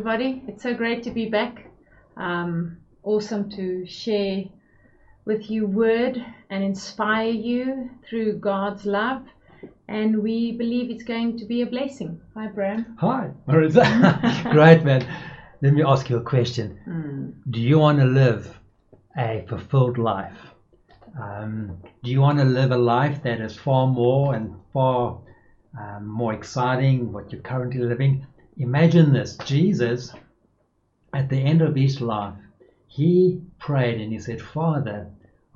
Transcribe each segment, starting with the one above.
everybody. It's so great to be back. Um, awesome to share with you word and inspire you through God's love. And we believe it's going to be a blessing. Hi, Bram. Hi, Marissa. Great, man. Let me ask you a question. Mm. Do you want to live a fulfilled life? Um, do you want to live a life that is far more and far um, more exciting what you're currently living? Imagine this Jesus, at the end of his life, he prayed and he said, Father,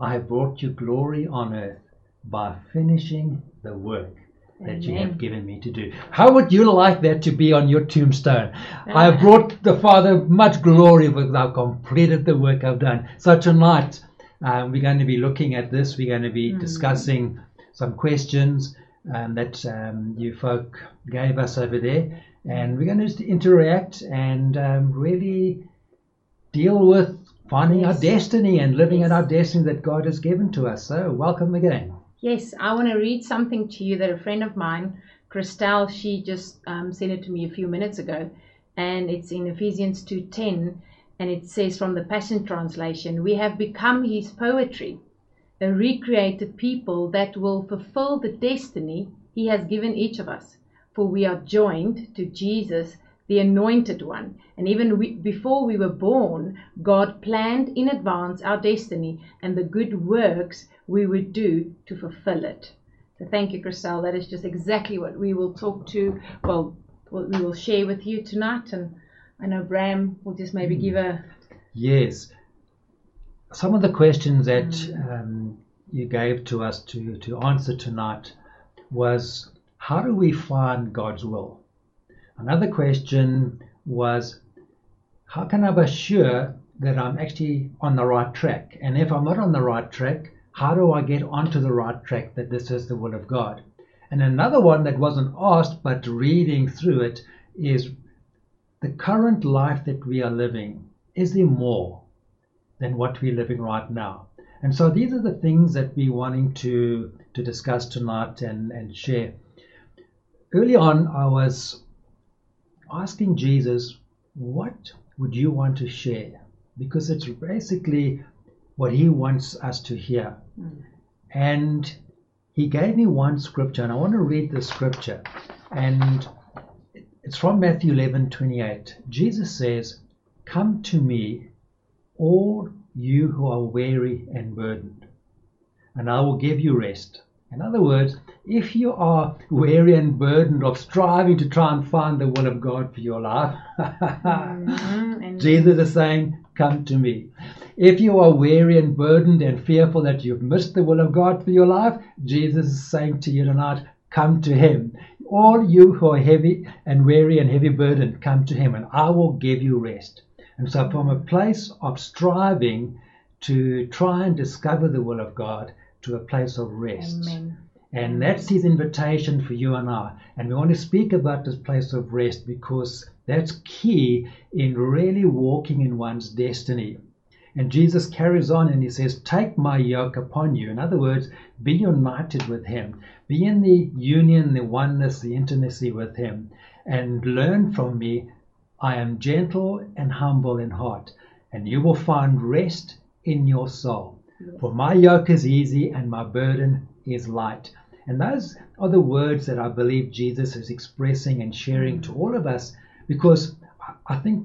I have brought you glory on earth by finishing the work that you have given me to do. How would you like that to be on your tombstone? I have brought the Father much glory because I've completed the work I've done. So tonight, um, we're going to be looking at this. We're going to be Mm. discussing some questions um, that um, you folk gave us over there. And we're going to just interact and um, really deal with finding our destiny and living Yes. in our destiny that God has given to us. So, welcome again. Yes, I want to read something to you that a friend of mine, Christelle, she just um, sent it to me a few minutes ago, and it's in Ephesians 2:10, and it says from the Passion Translation, "We have become His poetry, a recreated people that will fulfill the destiny He has given each of us, for we are joined to Jesus." The anointed one. And even we, before we were born, God planned in advance our destiny and the good works we would do to fulfill it. So thank you, Christelle. That is just exactly what we will talk to. Well, what we will share with you tonight. And I know Bram will just maybe give a Yes. Some of the questions that um, you gave to us to, to answer tonight was how do we find God's will? Another question was how can I be sure that I'm actually on the right track? And if I'm not on the right track, how do I get onto the right track that this is the will of God? And another one that wasn't asked, but reading through it, is the current life that we are living, is there more than what we're living right now? And so these are the things that we're wanting to, to discuss tonight and, and share. Early on, I was asking Jesus, what would you want to share? Because it's basically what he wants us to hear. Hmm. And he gave me one scripture, and I want to read the scripture. And it's from Matthew 11 28. Jesus says, Come to me, all you who are weary and burdened, and I will give you rest. In other words, if you are weary and burdened of striving to try and find the will of God for your life, Mhm, Jesus is saying, Come to me. If you are weary and burdened and fearful that you've missed the will of God for your life, Jesus is saying to you tonight, Come to Him. All you who are heavy and weary and heavy burdened, come to Him, and I will give you rest. And so, from a place of striving to try and discover the will of God to a place of rest. Amen. And that's his invitation for you and I. And we want to speak about this place of rest because that's key in really walking in one's destiny. And Jesus carries on and he says, Take my yoke upon you. In other words, be united with him. Be in the union, the oneness, the intimacy with him. And learn from me. I am gentle and humble in heart. And you will find rest in your soul. For my yoke is easy and my burden is light. And those are the words that I believe Jesus is expressing and sharing to all of us because I think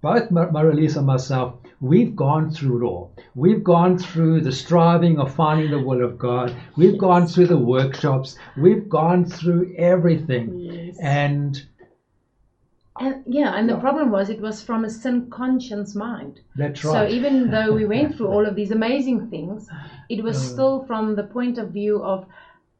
both Mar- Maralise and myself, we've gone through it all. We've gone through the striving of finding the will of God. We've gone through the workshops. We've gone through everything. Yes. And And yeah, and the problem was it was from a sin conscious mind. that's right. So even though we went through all of these amazing things, it was Uh. still from the point of view of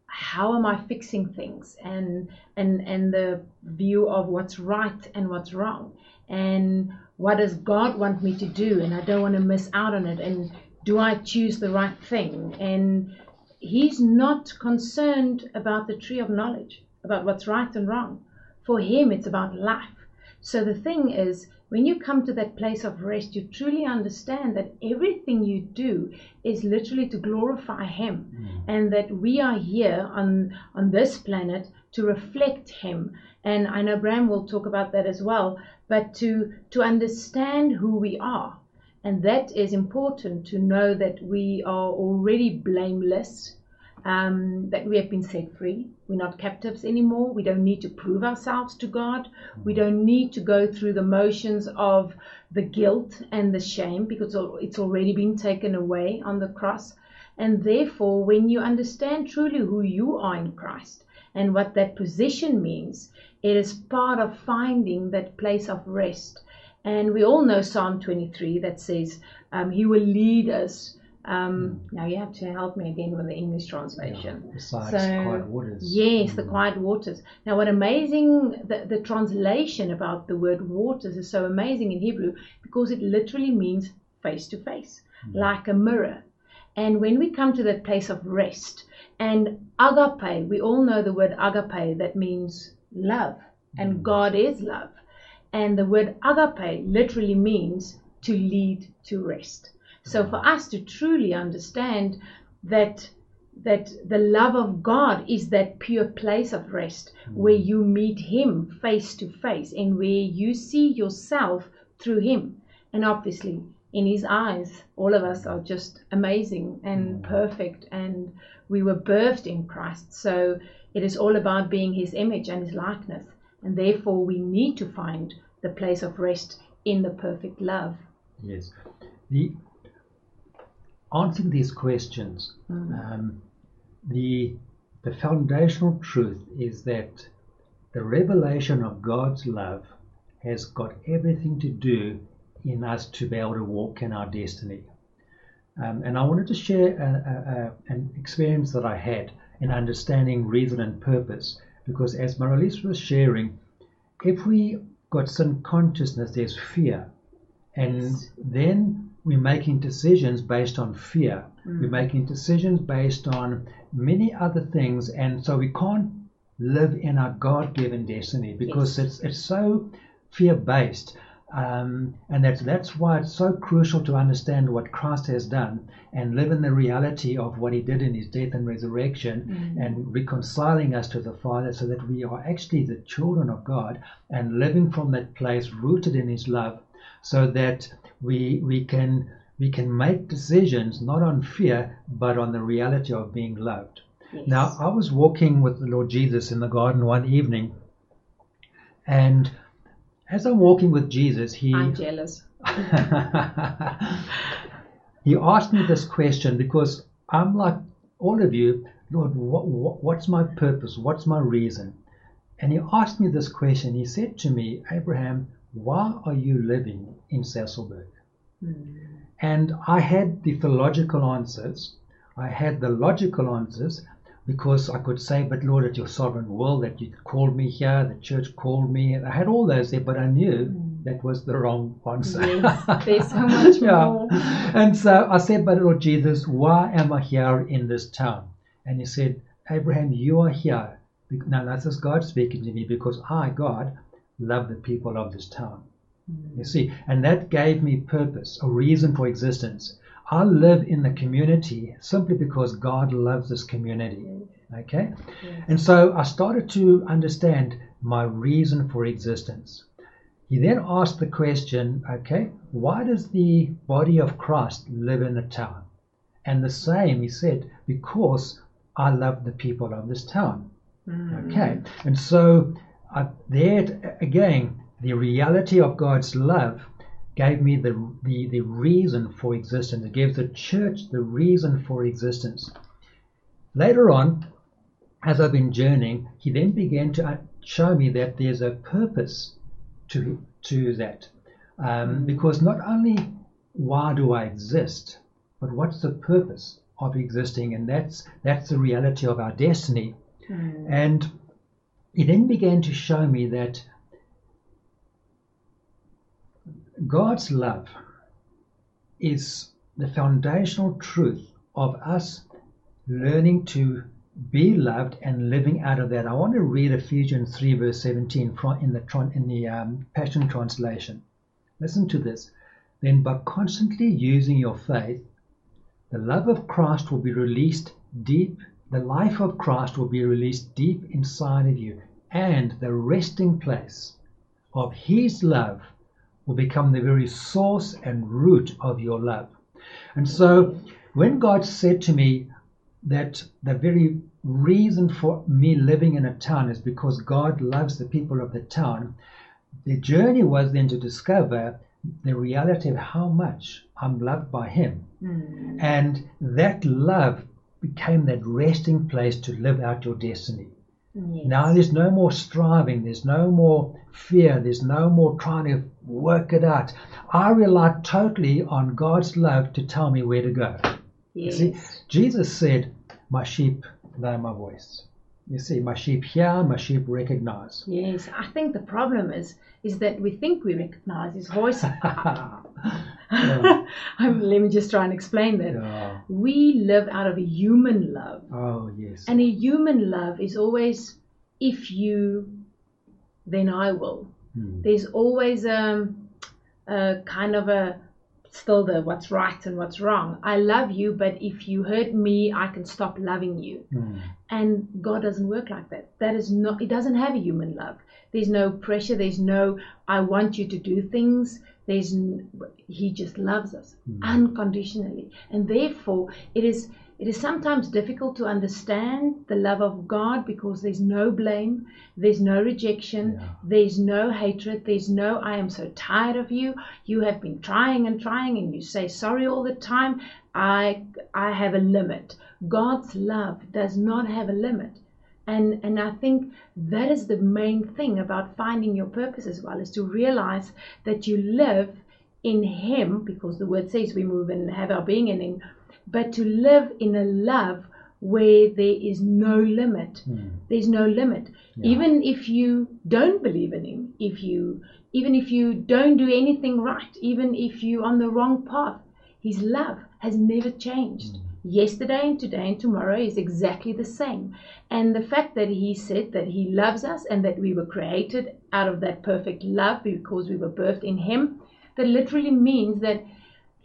how am I fixing things and and and the view of what's right and what's wrong. And what does God want me to do? And I don't want to miss out on it. And do I choose the right thing? And he's not concerned about the tree of knowledge about what's right and wrong. For him it's about life so the thing is, when you come to that place of rest, you truly understand that everything you do is literally to glorify Him, mm. and that we are here on on this planet to reflect Him. And I know Bram will talk about that as well. But to to understand who we are, and that is important to know that we are already blameless, um, that we have been set free. We're not captives anymore. We don't need to prove ourselves to God. We don't need to go through the motions of the guilt and the shame because it's already been taken away on the cross. And therefore, when you understand truly who you are in Christ and what that position means, it is part of finding that place of rest. And we all know Psalm 23 that says, um, He will lead us um, mm. Now you have to help me again with the English translation. Yeah, besides so, quiet waters. Yes, mm. the quiet waters. Now, what amazing the, the translation about the word waters is so amazing in Hebrew because it literally means face to face, like a mirror. And when we come to that place of rest and agape, we all know the word agape that means love, and mm. God is love. And the word agape literally means to lead to rest. So for us to truly understand that that the love of God is that pure place of rest hmm. where you meet him face to face and where you see yourself through him. And obviously in his eyes all of us are just amazing and hmm. perfect and we were birthed in Christ. So it is all about being his image and his likeness. And therefore we need to find the place of rest in the perfect love. Yes. The answering these questions, mm. um, the the foundational truth is that the revelation of God's love has got everything to do in us to be able to walk in our destiny. Um, and I wanted to share a, a, a, an experience that I had in understanding reason and purpose, because as Maralise was sharing, if we got sin consciousness, there's fear, and yes. then we're making decisions based on fear. Mm. We're making decisions based on many other things, and so we can't live in our God-given destiny because yes. it's it's so fear-based. Um, and that's that's why it's so crucial to understand what Christ has done and live in the reality of what He did in His death and resurrection, mm. and reconciling us to the Father, so that we are actually the children of God and living from that place, rooted in His love, so that we we can we can make decisions not on fear but on the reality of being loved. Yes. Now I was walking with the Lord Jesus in the garden one evening, and as I'm walking with Jesus, he I'm jealous. he asked me this question because I'm like all of you, Lord, what, what, what's my purpose? What's my reason? And he asked me this question. He said to me, Abraham, why are you living in Sasolburg? Mm. And I had the theological answers. I had the logical answers because I could say, but Lord, it's your sovereign will that you called me here, the church called me. I had all those there, but I knew mm. that was the wrong answer. Yes, there's so much yeah. more. And so I said, but Lord Jesus, why am I here in this town? And he said, Abraham, you are here. Now that's just God speaking to me because I, God, love the people of this town. You see, and that gave me purpose, a reason for existence. I live in the community simply because God loves this community. Okay? And so I started to understand my reason for existence. He then asked the question, okay, why does the body of Christ live in the town? And the same, he said, because I love the people of this town. Mm. Okay? And so uh, there again, the reality of God's love gave me the, the, the reason for existence. It gave the church the reason for existence. Later on, as I've been journeying, he then began to uh, show me that there's a purpose to, to that. Um, because not only why do I exist, but what's the purpose of existing? And that's, that's the reality of our destiny. Mm. And he then began to show me that God's love is the foundational truth of us learning to be loved and living out of that. I want to read Ephesians 3, verse 17 in the, in the um, Passion Translation. Listen to this. Then, by constantly using your faith, the love of Christ will be released deep the life of Christ will be released deep inside of you, and the resting place of His love will become the very source and root of your love. And so when God said to me that the very reason for me living in a town is because God loves the people of the town, the journey was then to discover the reality of how much I'm loved by Him. Mm. And that love became that resting place to live out your destiny. Yes. Now there's no more striving, there's no more fear, there's no more trying to work it out. I rely totally on God's love to tell me where to go. Yes. You see, Jesus said, My sheep know my voice. You see, my sheep hear, my sheep recognize. Yes, I think the problem is is that we think we recognize his voice. Um, let me just try and explain that. Yeah. We live out of a human love, Oh, yes. and a human love is always if you, then I will. Hmm. There's always um, a kind of a still the what's right and what's wrong. I love you, but if you hurt me, I can stop loving you. Hmm. And God doesn't work like that. That is not, He doesn't have a human love. There's no pressure. There's no, I want you to do things. There's, n- He just loves us unconditionally. And therefore, it is, it is sometimes difficult to understand the love of God because there's no blame, there's no rejection, Yeah. there's no hatred, there's no, I am so tired of you. You have been trying and trying, and you say sorry all the time. I, I have a limit. God's love does not have a limit. And, and I think that is the main thing about finding your purpose as well is to realize that you live in Him, because the word says we move and have our being in Him, but to live in a love where there is no limit. Hmm. There's no limit. Yeah. Even if you don't believe in Him, if you even if you don't do anything right, even if you're on the wrong path, His love has never changed. Yesterday and today and tomorrow is exactly the same. And the fact that He said that He loves us and that we were created out of that perfect love because we were birthed in Him, that literally means that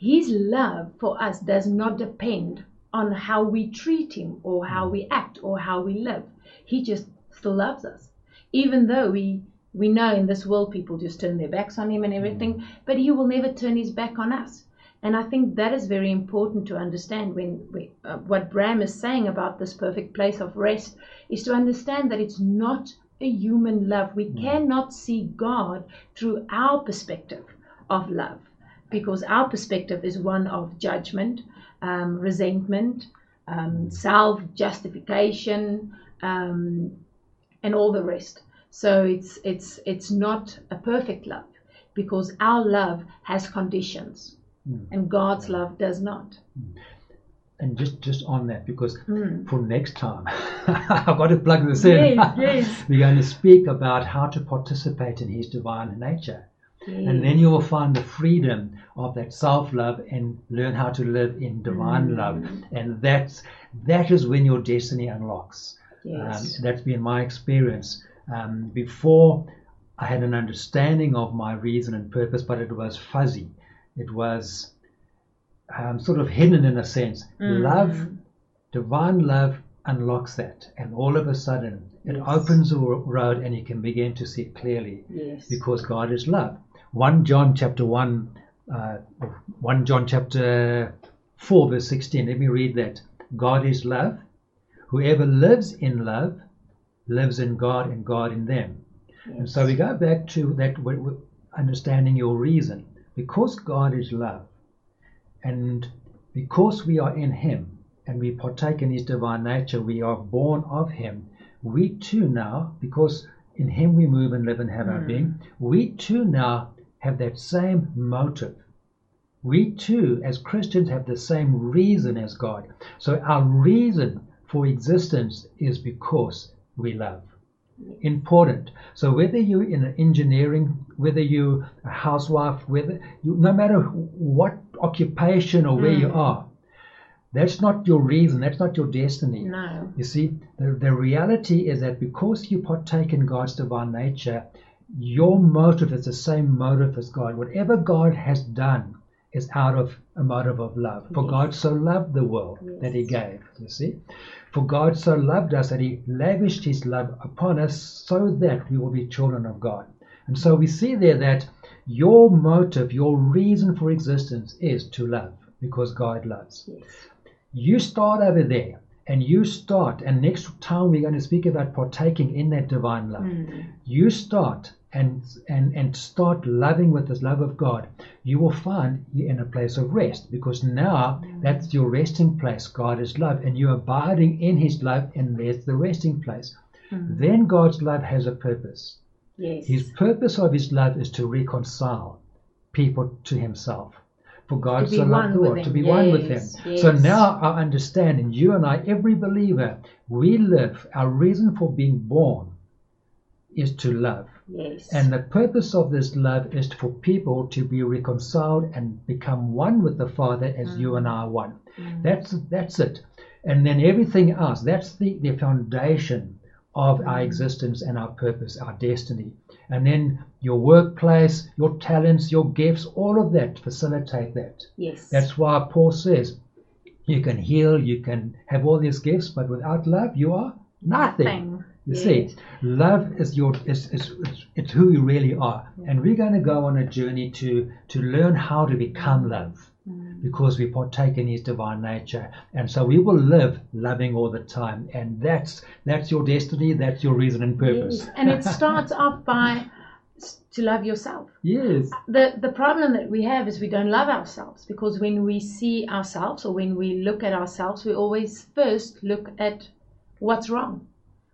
His love for us does not depend on how we treat Him or how we act or how we live. He just still loves us. Even though we we know in this world people just turn their backs on him and everything, but he will never turn his back on us. And I think that is very important to understand when we, uh, what Bram is saying about this perfect place of rest is to understand that it's not a human love. We cannot see God through our perspective of love because our perspective is one of judgment, um, resentment, um, self justification, um, and all the rest. So it's it's it's not a perfect love because our love has conditions Hmm. and God's love does not. And just, just on that, because Hmm. for next time, I've got to plug this in. Yes, yes. We're going to speak about how to participate in His divine nature. And then you will find the freedom of that self love and learn how to live in divine Mm. love. And that's that is when your destiny unlocks. Yes. Um, that's been my experience. Um, before I had an understanding of my reason and purpose, but it was fuzzy. It was um, sort of hidden in a sense. Mm. Love, divine love, unlocks that, and all of a sudden it Yes. opens the ro- road, and you can begin to see clearly yes. because God is love. 1 John chapter 1, uh, 1 John chapter 4, verse 16. Let me read that. God is love. Whoever lives in love lives in God and God in them. And so we go back to that understanding your reason. Because God is love, and because we are in Him and we partake in His divine nature, we are born of Him. We too now, because in Him we move and live and have our Mm. being, we too now have that same motive. We too, as Christians, have the same reason as God. So our reason for existence is because we love important. So whether you're in engineering, whether you're a housewife, whether you, no matter what occupation or where you Mm. are, that's not your reason. That's not your destiny. no. You see, the, the reality is that because you partake in God's divine nature, your motive is the same motive as God. Whatever God has done is out of a motive of love. For Yes. God so loved the world that he gave. You see? For God so loved us that he lavished his love upon us so that we will be children of God. And so we see there that your motive, your reason for existence is to love because God loves. Yes. You start over there and you start, and next time we're going to speak about partaking in that divine love. Mm. You start and and and start loving with this love of God, you will find you're in a place of rest because now that's your resting place. God is love, and you're abiding in His love, and there's the resting place. Mm. Then God's love has a purpose. Yes. His purpose of His love is to reconcile people to Himself. For God so loved the world, to be one with Him. Yes, So now I understand, and you and I, every believer, we live, our reason for being born is to love. Yes. And the purpose of this love is for people to be reconciled and become one with the Father as you and I are one. Mm. That's that's it. And then everything else, that's the, the foundation of our existence and our purpose, our destiny. And then your workplace, your talents, your gifts, all of that facilitate that. yes. That's why Paul says you can heal, you can have all these gifts, but without love you are nothing. Thing. You Yes. see, love is your is, is it's, it's who you really are, and we're going to go on a journey to to learn how to become love, Mm. because we partake in His divine nature, and so we will live loving all the time, and that's that's your destiny, that's your reason and purpose. Yes. And it starts off by to love yourself. yes, The the problem that we have is we don't love ourselves because when we see ourselves or when we look at ourselves, we always first look at what's wrong.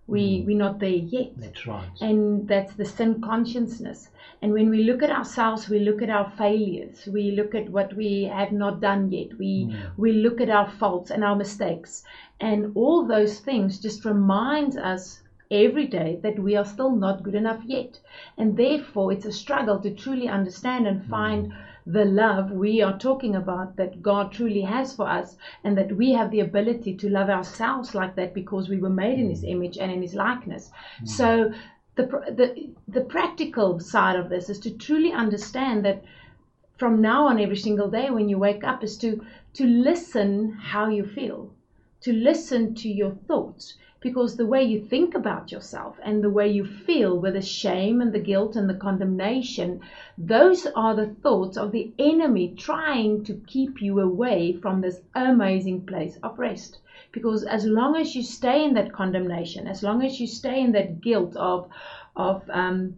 We we're not there yet. that's right. and that's the sin consciousness. And when we look at ourselves, we look at our failures, we look at what we have not done yet, we Mm. we look at our faults and our mistakes, and all those things just remind us every day that we are still not good enough yet, and therefore it's a struggle to truly understand and find. The love we are talking about that God truly has for us, and that we have the ability to love ourselves like that because we were made in His mm. image and in His likeness. Mm. So, the, the the practical side of this is to truly understand that from now on every single day when you wake up is to to listen how you feel to listen to your thoughts because the way you think about yourself and the way you feel with the shame and the guilt and the condemnation those are the thoughts of the enemy trying to keep you away from this amazing place of rest. Because as long as you stay in that condemnation as long as you stay in that guilt of of um,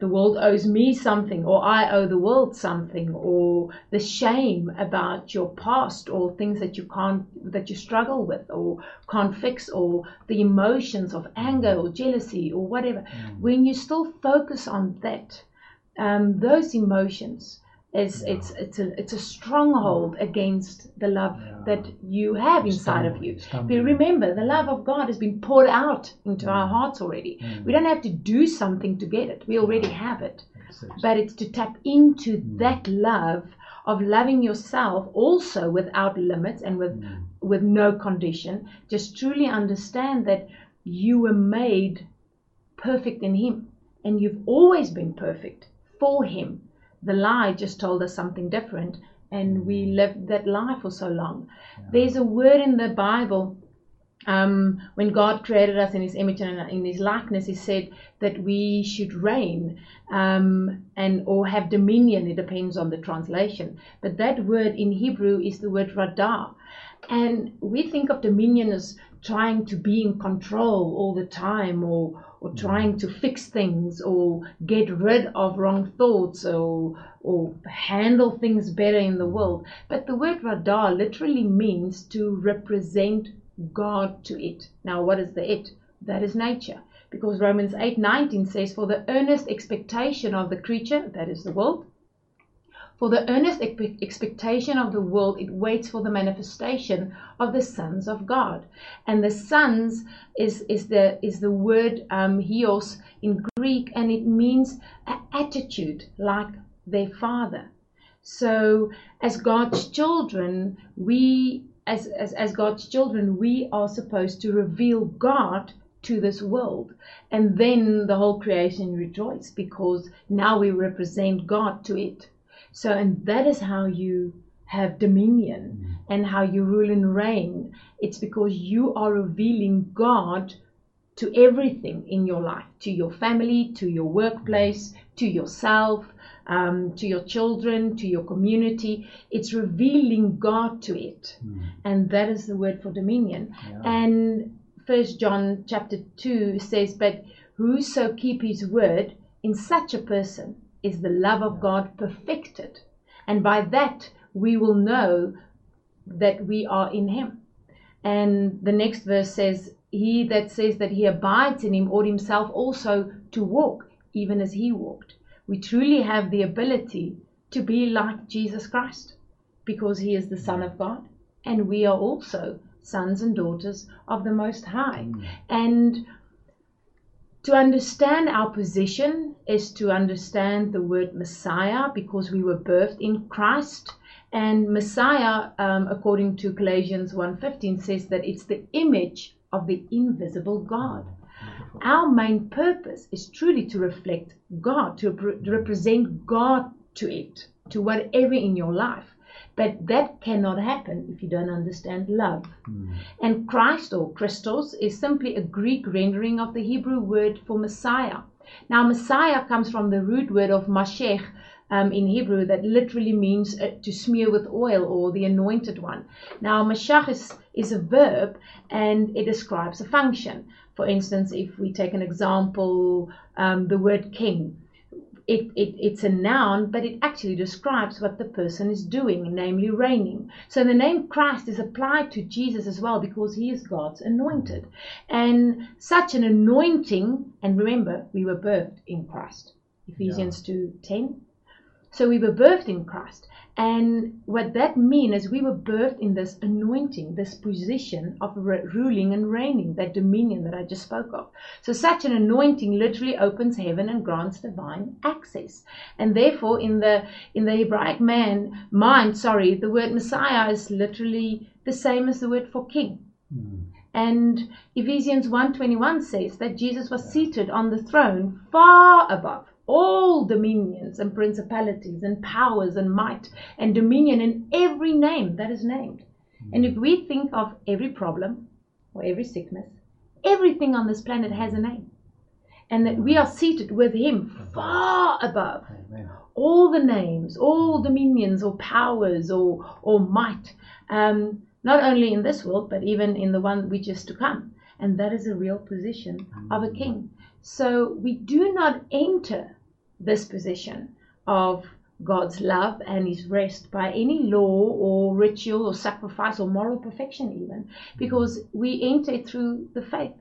the world owes me something, or I owe the world something, or the shame about your past, or things that you can't, that you struggle with, or can't fix, or the emotions of anger or jealousy or whatever. When you still focus on that, um, those emotions, is it's it's a it's a stronghold against the love Yeah. that you have inside of you. Stumbling, But remember, the love of God has been poured out into our hearts already. Mm. We don't have to do something to get it. We already have it. But it's to tap into that love of loving yourself also without limits and with Mm. with no condition. Just truly understand that you were made perfect in him and you've always been perfect for him. The lie just told us something different and we lived that lie for so long. There's a word in the Bible um, when God created us in His image and in His likeness, He said that we should reign um, and or have dominion. It depends on the translation, but that word in Hebrew is the word radah, and we think of dominion as trying to be in control all the time, or or trying to fix things, or get rid of wrong thoughts, or or handle things better in the world. But the word radah literally means to represent God to it. Now, what is the it? That is nature. Because Romans 8:19 says, For the earnest expectation of the creature, that is the world, for the earnest expectation of the world, it waits for the manifestation of the sons of God. And the sons is, is the is the word um, in Greek, and it means an attitude like their father. So, as God's children, we, as, as, as God's children, we are supposed to reveal God to this world. And then the whole creation rejoice because now we represent God to it. So, and that is how you have dominion and how you rule and reign. It's because you are revealing God to everything in your life, to your family, to your workplace, to yourself, um, to your children, to your community. It's revealing God to it, and that is the word for dominion. Yeah. And First John chapter two says, "But whoso keep His word, in such a person is the love of God perfected, and by that we will know that we are in Him." And the next verse says, He that says that he abides in him ought himself also to walk, even as he walked. We truly have the ability to be like Jesus Christ because he is the Son of God, and we are also sons and daughters of the Most High. Mm. And to understand our position is to understand the word Messiah because we were birthed in Christ. And Messiah, um, according to Galatians 1.15, says that it's the image of the invisible God. Our main purpose is truly to reflect God, to, pre- to represent God to it, to whatever in your life. But that cannot happen if you don't understand love. And Christ or Christos is simply a Greek rendering of the Hebrew word for Messiah. Now, Messiah comes from the root word of Mashach um, in Hebrew that literally means uh, to smear with oil or the anointed one. Now, Mashach is, is a verb and it describes a function. For instance, if we take an example, um, the word king. It, it, it's a noun, but it actually describes what the person is doing, namely reigning. So the name Christ is applied to Jesus as well because he is God's anointed. And such an anointing, and remember, we were birthed in Christ. Ephesians 2 10. So we were birthed in Christ. And what that means is we were birthed in this anointing, this position of re- ruling and reigning, that dominion that I just spoke of. So such an anointing literally opens heaven and grants divine access. And therefore, in the in the Hebraic man mind, sorry, the word Messiah is literally the same as the word for king. Hmm. And Ephesians 1:21 says that Jesus was seated on the throne far above all dominions and principalities and powers and might and dominion in every name that is named. And if we think of every problem or every sickness, everything on this planet has a name. And that we are seated with him far above Amen. all the names, all dominions or powers or, or might, um, not only in this world, but even in the one which is to come. And that is a real position of a king. So we do not enter this position of God's love and his rest by any law or ritual or sacrifice or moral perfection, even, because we enter through the faith.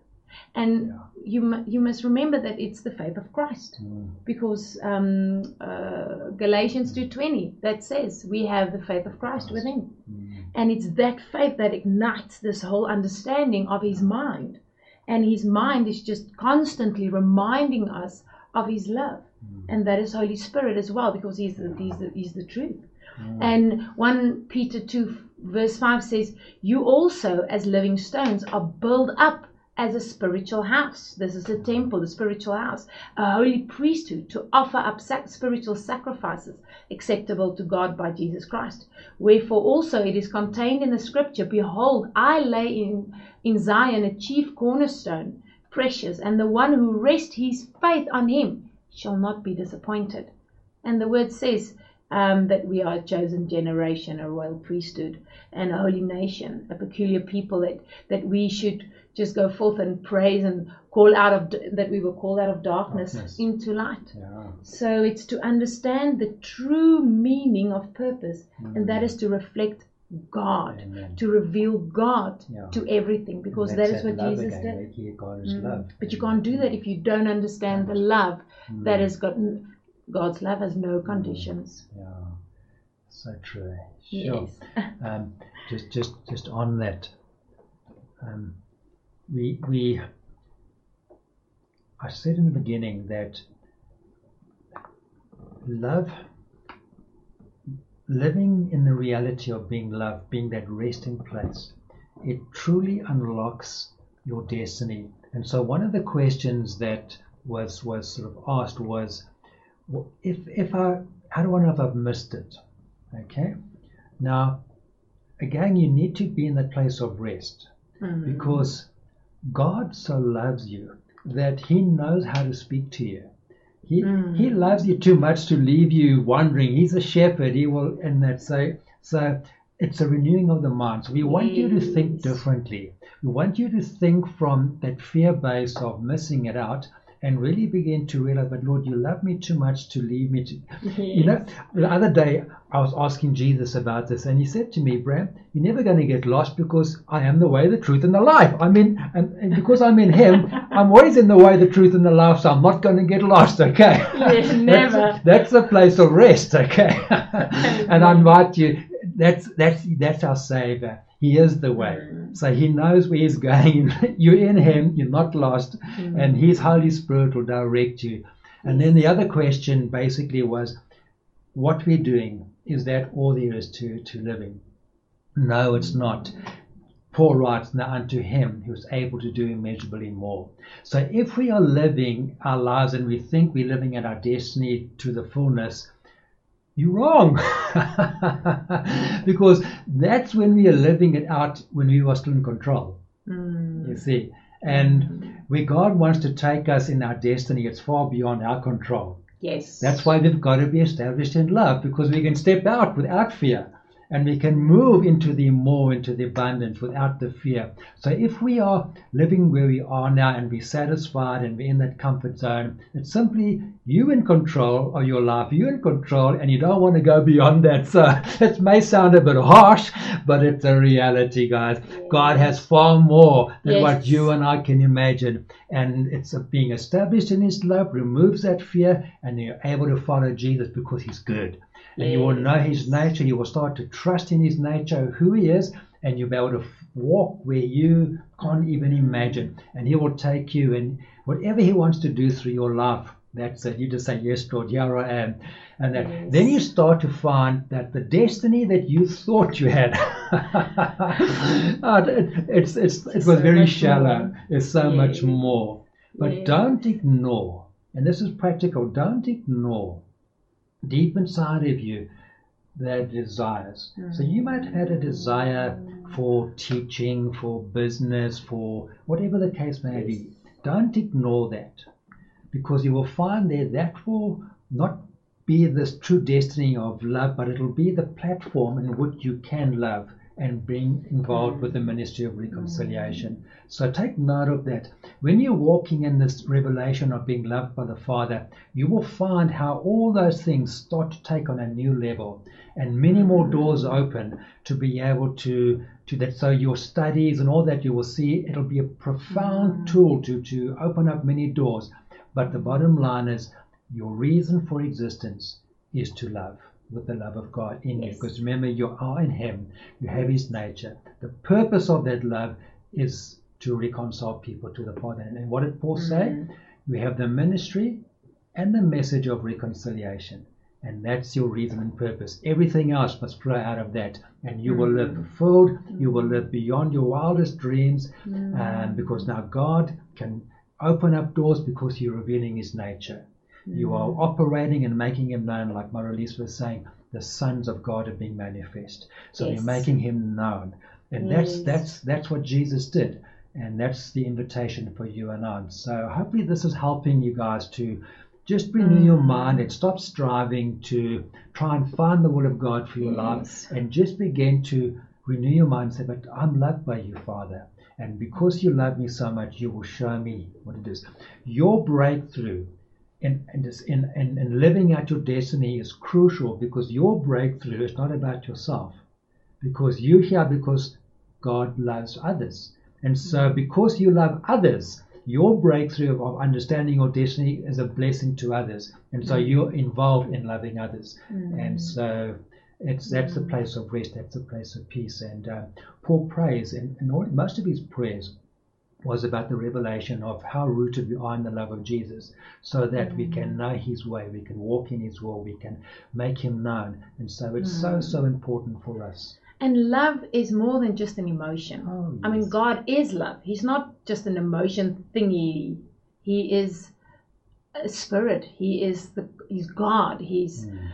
And Yeah. you, you must remember that it's the faith of Christ Mm. because um, uh, Galatians 2:20 that says we have the faith of Christ within, Mm. and it's that faith that ignites this whole understanding of His mind, and His mind is just constantly reminding us of His love, Mm. and that is Holy Spirit as well because He's the, He's the, he's the truth. Mm. And 1 Peter 2 verse 5 says, You also, as living stones, are built up as a spiritual house. This is the temple, the spiritual house, a holy priesthood to offer up sac- spiritual sacrifices acceptable to God by Jesus Christ. Wherefore also it is contained in the scripture, Behold, I lay in, in Zion a chief cornerstone, precious, and the one who rests his faith on him shall not be disappointed. And the word says um, that we are a chosen generation, a royal priesthood, and a holy nation, a peculiar people that, that we should just go forth and praise and call out of that we were called out of darkness Darkness. into light. Yeah. So it's to understand the true meaning of purpose, and that is to reflect God, Amen. to reveal God Yeah. to everything, because That's what Jesus again, did. is Mm. But you can't do that if you don't understand the love that has got God's love has no conditions. Yeah, so true. Sure. Yes. Um, just, just, just on that, um, we, we. I said in the beginning that love, living in the reality of being loved, being that resting place, it truly unlocks your destiny. And so, one of the questions that was was sort of asked was, if if I How do I know if I've missed it? Okay. Now, again, you need to be in that place of rest Mm. because God so loves you that He knows how to speak to you. He Mm. He loves you too much to leave you wandering. He's a shepherd. He will, and that so so. It's a renewing of the mind. So we want you to think differently. We want you to think from that fear base of missing it out and really begin to realize, but Lord, you love me too much to leave me to. You know, the other day I was asking Jesus about this, and he said to me, Bram, you're never going to get lost because I am the way, the truth, and the life. I mean, and, and because I'm in Him, I'm always in the way, the truth, and the life, so I'm not going to get lost, okay? Yes, never. that's, that's a place of rest, okay? and I invite you, that's, that's, that's our Savior. He is the way. Mm. So He knows where He's going. You're in Him, you're not lost, Mm. and His Holy Spirit will direct you. And then the other question basically was, what we're doing, is that all there is to, to living? No, it's not. Paul writes, Now unto him who is able to do immeasurably more. So if we are living our lives and we think we're living at our destiny to the fullness, you're wrong. because that's when we are living it out when we were still in control. Mm. You see. And where God wants to take us in our destiny, it's far beyond our control. Yes. That's why we've got to be established in love because we can step out without fear and we can move into the more, into the abundance without the fear. So if we are living where we are now and we're satisfied and we're in that comfort zone, it's simply you in control of your life, you in control, and you don't want to go beyond that. So it may sound a bit harsh, but it's a reality, guys. God has far more than what you and I can imagine. And it's a being established in His love removes that fear, and you're able to follow Jesus because He's good. And you will know His nature. You will start to trust in His nature, who He is, and you'll be able to walk where you can't even imagine. And He will take you, and whatever He wants to do through your life, that's it. You just say, Yes, Lord, here I am. And that, Yes. then you start to find that the destiny that you thought you had, ah, it, it's, it's, it was So very shallow. more. It's so much more. But Yes. don't ignore, and this is practical, don't ignore deep inside of you their desires. So you might have had a desire for teaching, for business, for whatever the case may be. Don't ignore that because you will find there that will not be this true destiny of love, but it'll be the platform in which you can love and being involved with the ministry of reconciliation. So take note of that. When you're walking in this revelation of being loved by the Father, you will find how all those things start to take on a new level and many more doors open to be able to to that so your studies and all that you will see it'll be a profound mm. tool to to open up many doors but the bottom line is your reason for existence is to love with the love of God in you. Because remember you are in him. You have his nature. The purpose of that love is to reconcile people to the Father. And what did Paul say? Mm-hmm. We have the ministry and the message of reconciliation. And that's your reason and purpose. Everything else must flow out of that, and you will live mm-hmm. fulfilled. You will live beyond your wildest dreams, mm-hmm. um, because now God can open up doors because you're revealing His nature. You are mm. operating and making Him known, like Maralise was saying. The sons of God are being manifest, so Yes. you're making Him known, and that's Yes. that's that's what Jesus did, and that's the invitation for you and I. So hopefully this is helping you guys to just renew your mm. mind and stop striving to try and find the will of God for your life and just begin to renew your mind and say, But I'm loved by you, Father. And because you love me so much, you will show me what it is. Your breakthrough in, in, this, in, in, in living out your destiny is crucial because your breakthrough is not about yourself. Because you're here because God loves others. And so, because you love others, your breakthrough of, understanding your destiny is a blessing to others. And so, mm. you're involved in loving others. Mm. And so, it's that's the mm. place of rest, that's the place of peace. And uh, Paul prays, and, and all, most of his prayers was about the revelation of how rooted we are in the love of Jesus, so that we can know His way, we can walk in His will, we can make Him known. And so, it's so, so important for us. And love is more than just an emotion. Oh, I mean. God is love. He's not just an emotion thingy. He is a spirit. He is the. He's God. He's Mm.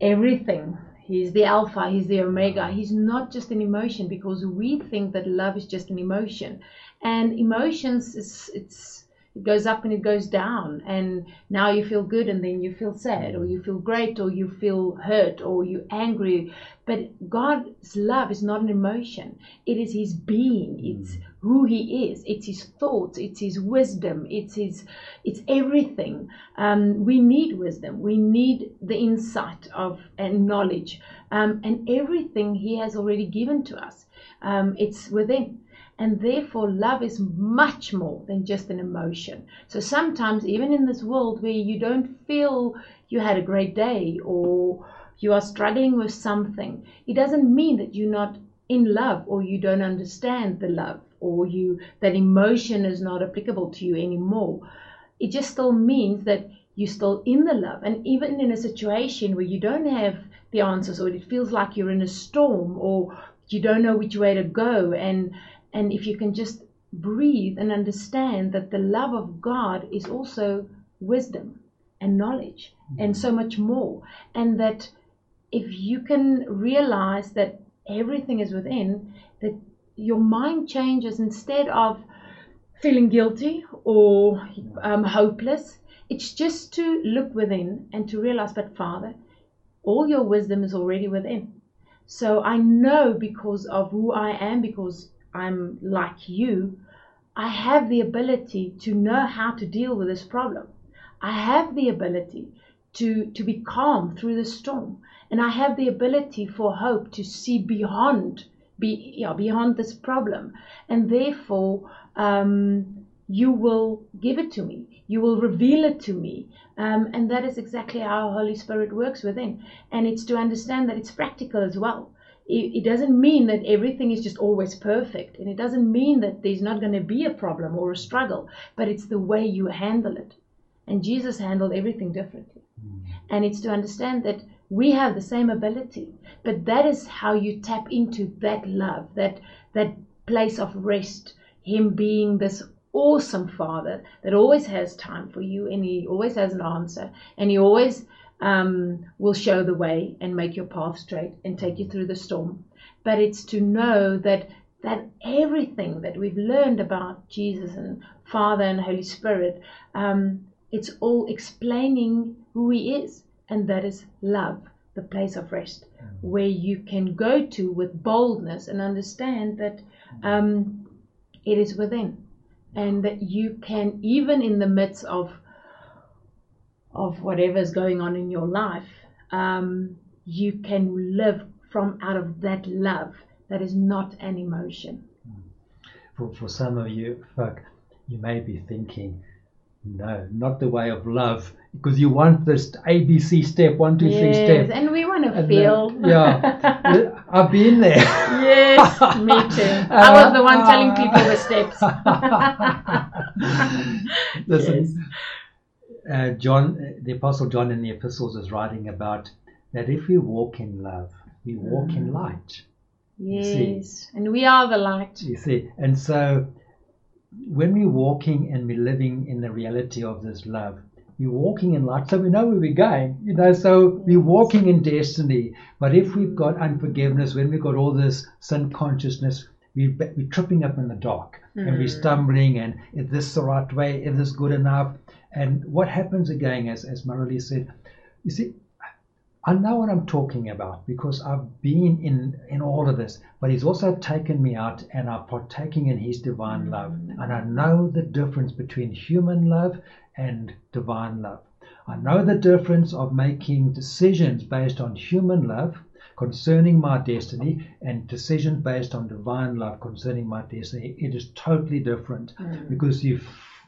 everything. He's the Alpha, He's the Omega. Mm-hmm. He's not just an emotion because we think that love is just an emotion. And emotions is it's it goes up and it goes down. And now you feel good and then you feel sad or you feel great or you feel hurt or you're angry. But god's love is not an emotion. It is his being. It's mm-hmm. Who he is. It's his thoughts it's his wisdom it's his it's everything. Um, we need wisdom. We need the insight of and knowledge um, and everything he has already given to us um, it's within. And therefore, love is much more than just an emotion. So sometimes, even in this world where you don't feel you had a great day or you are struggling with something, it doesn't mean that you're not in love or you don't understand the love or you that emotion is not applicable to you anymore. It just still means that you're still in the love. And even in a situation where you don't have the answers or it feels like you're in a storm or you don't know which way to go and and if you can just breathe and understand that the love of God is also wisdom and knowledge and so much more. And that if you can realize that everything is within, that your mind changes instead of feeling guilty or um, hopeless. It's just to look within and to realize, but Father, all your wisdom is already within. So I know because of who I am, because I'm like you, I have the ability to know how to deal with this problem. I have the ability to, to be calm through the storm. And I have the ability for hope to see beyond, be, yeah, beyond this problem. And therefore, um, you will give it to me. You will reveal it to me. Um, and that is exactly how Holy Spirit works within. And it's to understand that it's practical as well it, doesn't mean that everything is just always perfect. And it doesn't mean that there's not going to be a problem or a struggle, but it's the way you handle it. And Jesus handled everything differently. Mm. And it's to understand that we have the same ability, but that is how you tap into that love, that, that place of rest, Him being this awesome Father that always has time for you and He always has an answer and He always um, will show the way and make your path straight and take you through the storm. But it's to know that that everything that we've learned about Jesus and Father and Holy Spirit, um, it's all explaining who He is, and that is love, the place of rest, mm. where you can go to with boldness and understand that um, it is within, and that you can, even in the midst of of whatever's going on in your life, um, you can live from out of that love that is not an emotion. For, for some of you, you may be thinking, no, not the way of love, because you want this ABC step, one, two, yes, three step. and we want to uh, feel. yeah, I've been there. Yes, me too. I was the one telling people the steps. Listen, yes uh, John, the Apostle John in the epistles is writing about that if we walk in love, we walk mm. in light. Yes, and we are the light. You see, and so when we're walking and we're living in the reality of this love, we're walking in light, so we know where we're going. You know, so we're walking in destiny. But if we've got unforgiveness, when we've got all this sin consciousness, we, we're tripping up in the dark mm. and we're mm. stumbling. And is this the right way? Is this good enough? And what happens again, as, as Maralise said, you see, I know what I'm talking about because I've been in, in all of this, but He's also taken me out and I'm partaking in His divine love. And I know the difference between human love and divine love. I know the difference of making decisions based on human love concerning my destiny and decisions based on divine love concerning my destiny. It is totally different mm. because you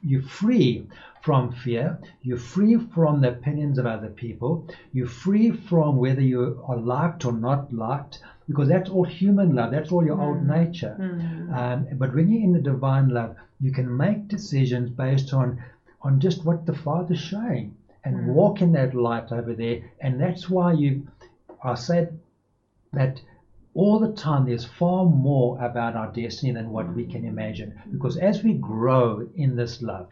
you're free from fear. You're free from the opinions of other people. You're free from whether you are liked or not liked, because that's all human love. That's all your mm. old nature. Mm. Um, but when you're in the divine love, you can make decisions based on on just what the Father's showing and mm. walk in that light over there. And that's why you, I said that all the time there's far more about our destiny than what we can imagine. Because as we grow in this love,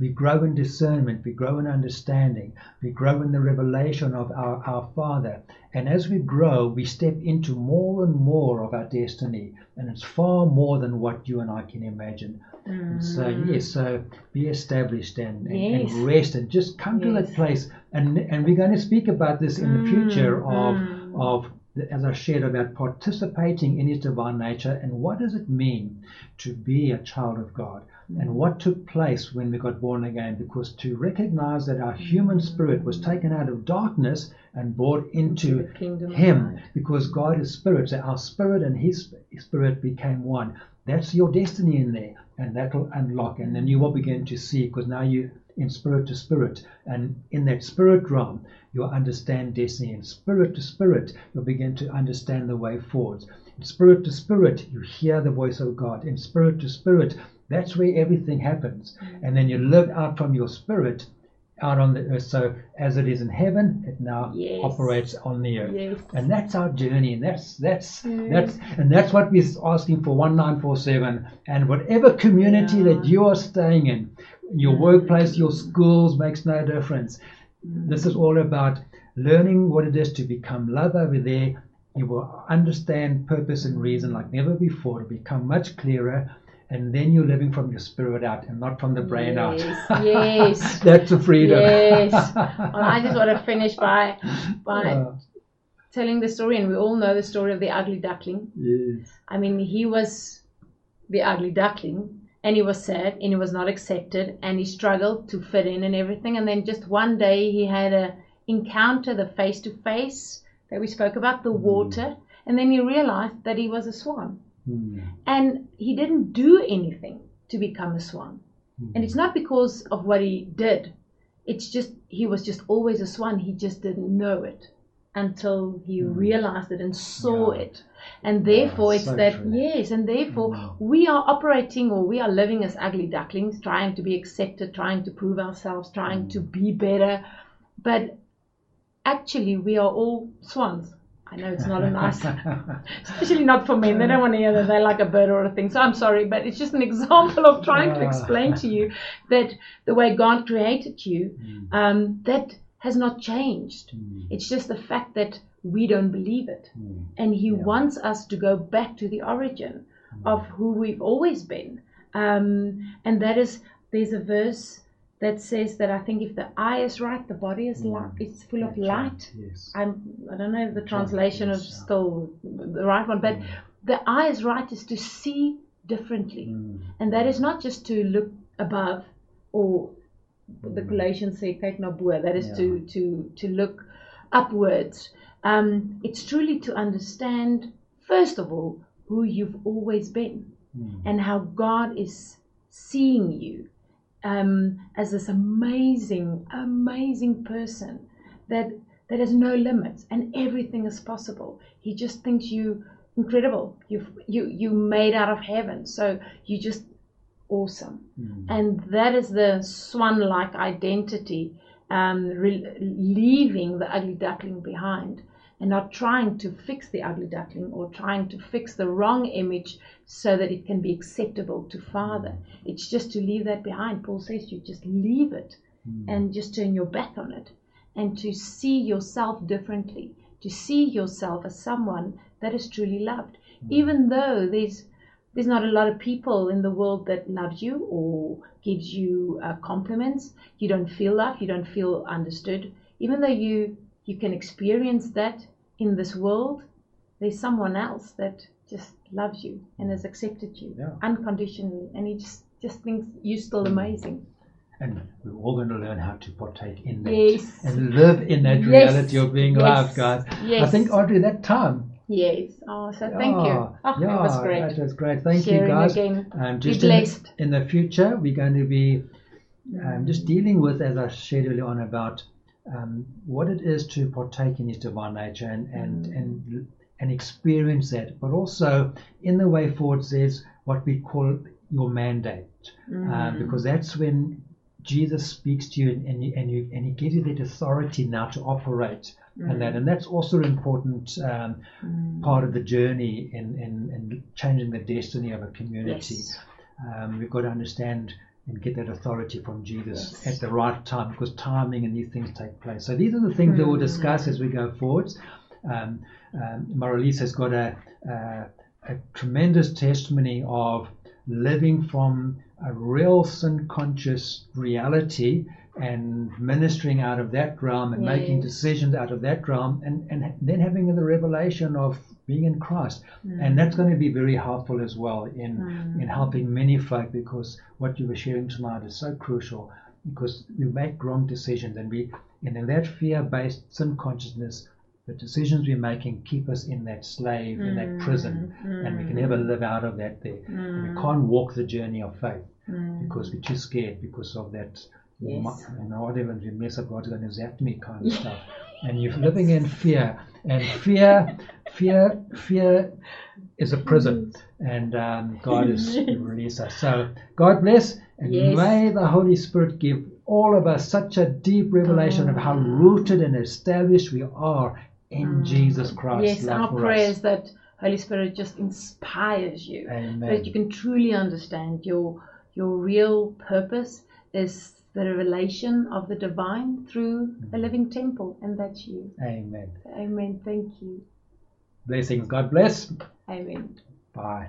We grow in discernment, we grow in understanding, we grow in the revelation of our, our Father. And as we grow, we step into more and more of our destiny. And it's far more than what you and I can imagine. Mm. So, yes, so be established and, and, yes. and, rest and just come to yes. that place. And, and we're going to speak about this in the future mm, of, mm. of as I shared about participating in His divine nature and what does it mean to be a child of God and what took place when we got born again. Because to recognize that our human spirit was taken out of darkness and brought into, into Him, because God is spirit, so our spirit and His spirit became one. That's your destiny in there, and that'll unlock, and then you will begin to see because now you in spirit to spirit. And in that spirit realm, you'll understand destiny. In spirit to spirit, you'll begin to understand the way forwards. In spirit to spirit, you hear the voice of God. In spirit to spirit, that's where everything happens. And then you live out from your spirit out on the earth. So as it is in heaven, it now yes. operates on the earth. Yes. And that's our journey. And that's that's mm. that's and that's what we're asking for 1947. And whatever community yeah. that you are staying in, your workplace, your schools makes no difference. This is all about learning what it is to become love over there. You will understand purpose and reason like never before, to become much clearer, and then you're living from your spirit out and not from the brain yes, out. yes. That's a freedom. Yes. well, I just want to finish by by telling the story, and we all know the story of the ugly duckling. Yes. I mean, he was the ugly duckling and he was sad and he was not accepted and he struggled to fit in and everything. And then just one day he had a encounter the face to face that we spoke about the mm. water. And then he realized that he was a swan. Mm. and he didn't do anything to become a swan. Mm. and it's not because of what he did. It's just he was just always a swan. He just didn't know it until he mm. realized it and saw yeah. it. And therefore, yeah, it's so that, true. yes, and therefore mm. we are operating or we are living as ugly ducklings, trying to be accepted, trying to prove ourselves, trying mm. to be better. But actually, we are all swans. I know it's not a nice, especially not for men. They don't want to hear that they're like a bird or a thing. So I'm sorry, but it's just an example of trying to explain to you that the way God created you, mm. um, that has not changed. Mm. It's just the fact that we don't believe it. Mm. And He yeah. wants us to go back to the origin mm. of who we've always been. Um, and that is, there's a verse that says that I think if the eye is right, the body is mm. light. It's full of light. Yes. I'm, I don't know if the translation is still the right one, but mm. the eye is right is to see differently, mm. and that is not just to look above or the Galatians say bo that is yeah. to to to look upwards. Um, it's truly to understand first of all who you've always been mm. and how God is seeing you um, as this amazing amazing person that that has no limits and everything is possible. He just thinks you incredible. You you you made out of heaven. So you just awesome. Mm. And that is the swan like identity, um, re- leaving the ugly duckling behind and not trying to fix the ugly duckling or trying to fix the wrong image so that it can be acceptable to Father. Mm. It's just to leave that behind. Paul says you just leave it mm. and just turn your back on it and to see yourself differently, to see yourself as someone that is truly loved. Mm. Even though there's there's not a lot of people in the world that loves you or gives you uh, compliments. You don't feel loved. You don't feel understood. Even though you you can experience that in this world, there's someone else that just loves you and has accepted you yeah. unconditionally, and he just just thinks you're still amazing. And we're all going to learn how to partake in that yes. and live in that yes. reality of being yes. loved, guys. Yes. I think Audrey, that time Yes. Oh, so thank you. Oh, yeah, that was great. That was great. Thank Sharing you, guys. Again. Um, just Be blessed. In, in, the future, we're going to be um, just dealing with, as I shared earlier on, about um, what it is to partake in His divine nature and and mm. and and experience that. But also, in the way forward, there's what we call your mandate, um, mm. because that's when Jesus speaks to you and, and, you, and, you, and He gives you that authority now to operate mm. and that. And that's also an important um, mm. part of the journey in, in, in, changing the destiny of a community. Yes. Um, we've got to understand and get that authority from Jesus Yes. at the right time because timing and these things take place. So these are the things that we'll discuss as we go forwards. Um, um, Maralise has got a, a, a tremendous testimony of living from a real sin conscious reality and ministering out of that realm and making decisions out of that realm and, and then having the revelation of being in Christ. Mm. And that's going to be very helpful as well in, mm. in helping many folk because what you were sharing tonight is so crucial because we make wrong decisions and we and in that fear based sin consciousness the decisions we're making keep us in that slave, in that mm. prison, and we can never mm. live out of that there. And we mm. can't walk the journey of faith because we're too scared because of that. Yes. You know, whatever if you mess up, God's going to zap me kind of stuff. And you're living in fear, and fear, fear, fear is a prison, mm-hmm. and um, God is release us. So God bless, and Yes. may the Holy Spirit give all of us such a deep revelation of how rooted and established we are in mm. Jesus Christ. Yes, our prayer is that Holy Spirit just inspires you, Amen. that you can truly understand your your real purpose is the revelation of the divine through a mm-hmm. living temple, and that's you. Amen. Amen. Thank you. Blessings. God bless. Amen. Bye.